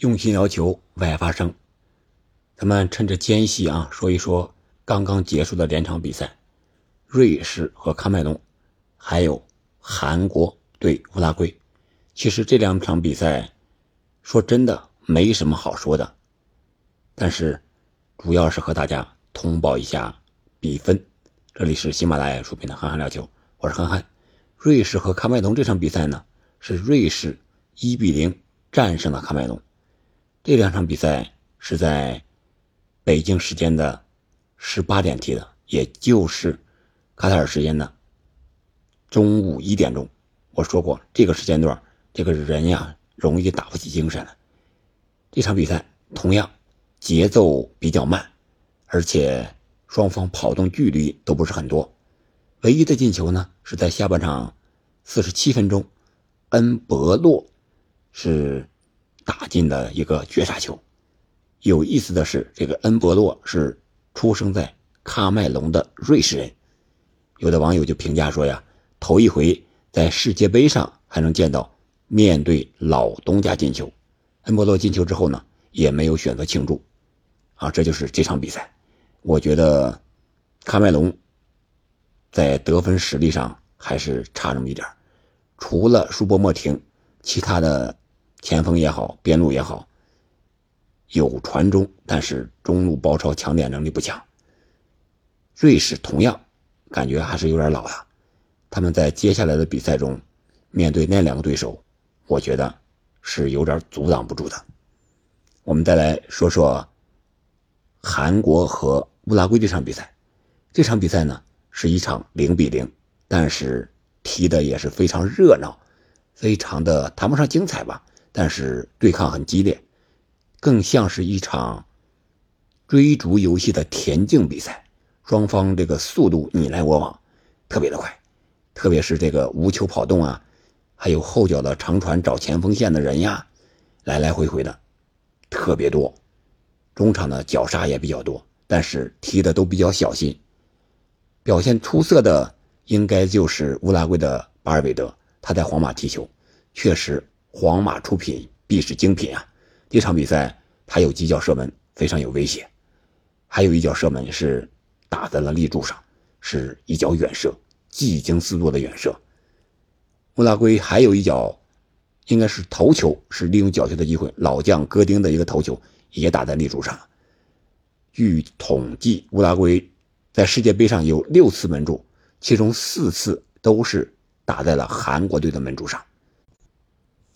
用心聊球，外发声。咱们趁着间隙啊，说一说刚刚结束的两场比赛：瑞士和喀麦隆，还有韩国对乌拉圭。其实这两场比赛，说真的没什么好说的，但是主要是和大家通报一下比分。这里是喜马拉雅出品的《憨憨聊球》，我是憨憨。瑞士和喀麦隆这场比赛呢，是瑞士一比零战胜了喀麦隆。这两场比赛是在北京时间的十八点踢的，也就是卡塔尔时间的中午一点钟。我说过，这个时间段，这个人呀容易打不起精神来。这场比赛同样节奏比较慢，而且双方跑动距离都不是很多。唯一的进球呢，是在下半场四十七分钟，恩博洛是。进的一个绝杀球。有意思的是，这个恩博洛是出生在喀麦隆的瑞士人。有的网友就评价说呀，头一回在世界杯上还能见到面对老东家进球。恩博洛进球之后呢，也没有选择庆祝。啊，这就是这场比赛。我觉得喀麦隆在得分实力上还是差那么一点除了舒波莫廷，其他的。前锋也好，边路也好，有传中，但是中路包抄抢点能力不强。瑞士同样感觉还是有点老了，他们在接下来的比赛中面对那两个对手，我觉得是有点阻挡不住的。我们再来说说韩国和乌拉圭这场比赛，这场比赛呢是一场零比零，但是踢的也是非常热闹，非常的谈不上精彩吧。但是对抗很激烈，更像是一场追逐游戏的田径比赛，双方这个速度你来我往，特别的快，特别是这个无球跑动啊，还有后脚的长传找前锋线的人呀，来来回回的特别多，中场的绞杀也比较多，但是踢的都比较小心。表现出色的应该就是乌拉圭的巴尔韦德，他在皇马踢球，确实。皇马出品必是精品啊！这场比赛他有几脚射门，非常有威胁，还有一脚射门是打在了立柱上，是一脚远射，技惊四座的远射。乌拉圭还有一脚，应该是头球，是利用角球的机会，老将戈丁的一个头球也打在立柱上。据统计，乌拉圭在世界杯上有六次门柱，其中四次都是打在了韩国队的门柱上。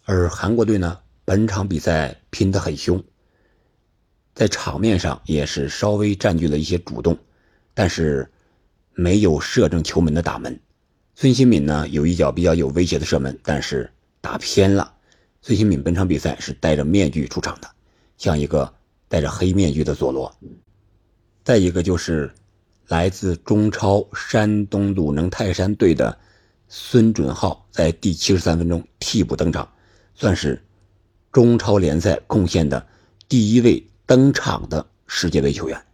而韩国队呢，本场比赛拼得很凶，在场面上也是稍微占据了一些主动，但是没有射正球门的大门。孙兴敏呢有一脚比较有威胁的射门，但是打偏了。孙兴敏本场比赛是戴着面具出场的，像一个戴着黑面具的佐罗。再一个就是来自中超山东鲁能泰山队的孙准浩，在第七十三分钟替补登场。算是中超联赛贡献的第一位登场的世界杯球员。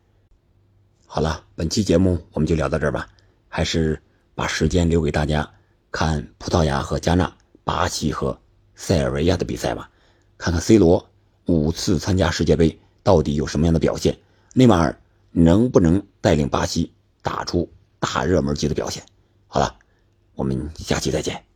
好了，本期节目我们就聊到这儿吧，还是把时间留给大家看葡萄牙和加纳、巴西和塞尔维亚的比赛吧，看看 C 罗五次参加世界杯到底有什么样的表现，内马尔能不能带领巴西打出大热门级的表现？好了，我们下期再见。